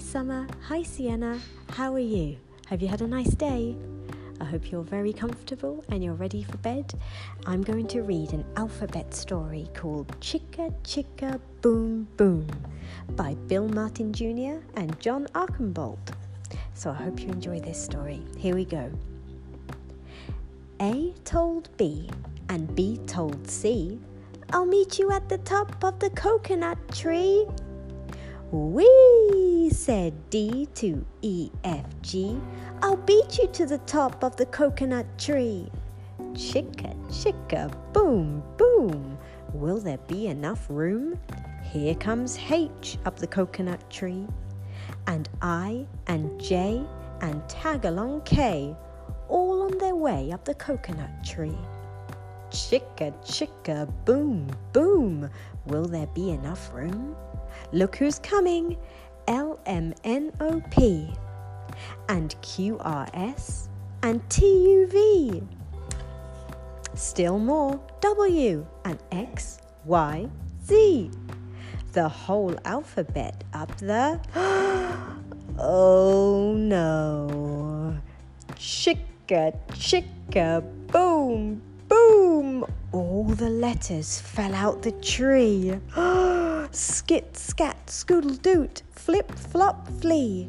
Summer. Hi, Sienna. How are you? Have you had a nice day? I hope you're very comfortable and you're ready for bed. I'm going to read an alphabet story called Chicka Chicka Boom Boom by Bill Martin Jr. and John Archambault. So I hope you enjoy this story. Here we go. A told B, and B told C, I'll meet you at the top of the coconut tree. Wee, said D to E, F, G. I'll beat you to the top of the coconut tree. Chicka, chicka, boom, boom. Will there be enough room? Here comes H up the coconut tree. And I and J and tag along K all on their way up the coconut tree. Chicka, chicka, boom, boom. Will there be enough room? Look who's coming L M N O P and Q R S and T U V. Still more W and X, Y, Z. The whole alphabet up the. oh no. Chicka, chicka, boom, boom. All the letters fell out the tree. Skit, scat, scoodle doot, flip, flop, flee.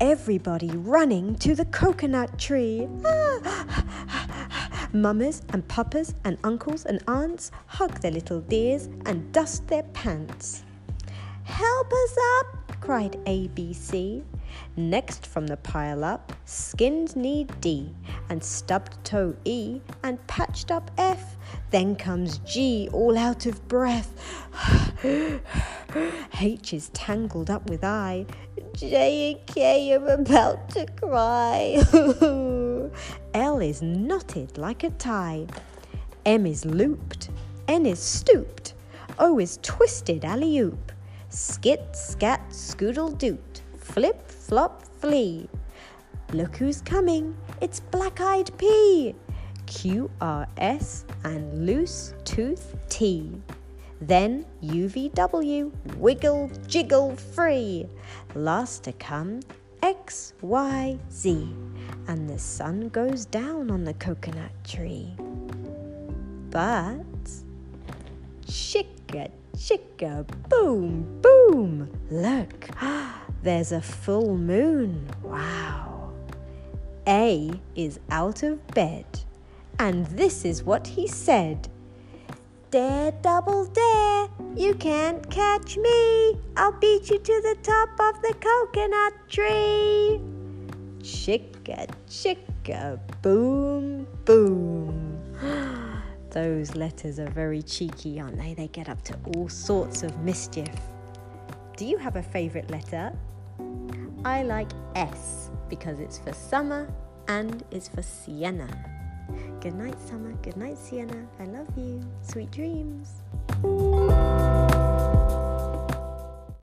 Everybody running to the coconut tree. Mammas and papas and uncles and aunts hug their little dears and dust their pants. Help us up, cried ABC. Next from the pile up, skinned knee D, and stubbed toe E, and patched up F. Then comes G, all out of breath. H is tangled up with I. J and K are about to cry. L is knotted like a tie. M is looped. N is stooped. O is twisted alley oop. Skit, scat, scoodle doot. Flip, flop, flee. Look who's coming. It's Black Eyed P. Q R S and Loose Tooth T. Then UVW, wiggle, jiggle, free. Last to come X, Y, Z. And the sun goes down on the coconut tree. But chicka, chicka, boom, boom. Look, there's a full moon. Wow. A is out of bed. And this is what he said Dare, double dare, you can't catch me. I'll beat you to the top of the coconut tree. Chicka, chicka, boom, boom. Those letters are very cheeky, aren't they? They get up to all sorts of mischief. Do you have a favourite letter? I like S because it's for summer and it's for Sienna. Good night, Summer. Good night, Sienna. I love you. Sweet dreams.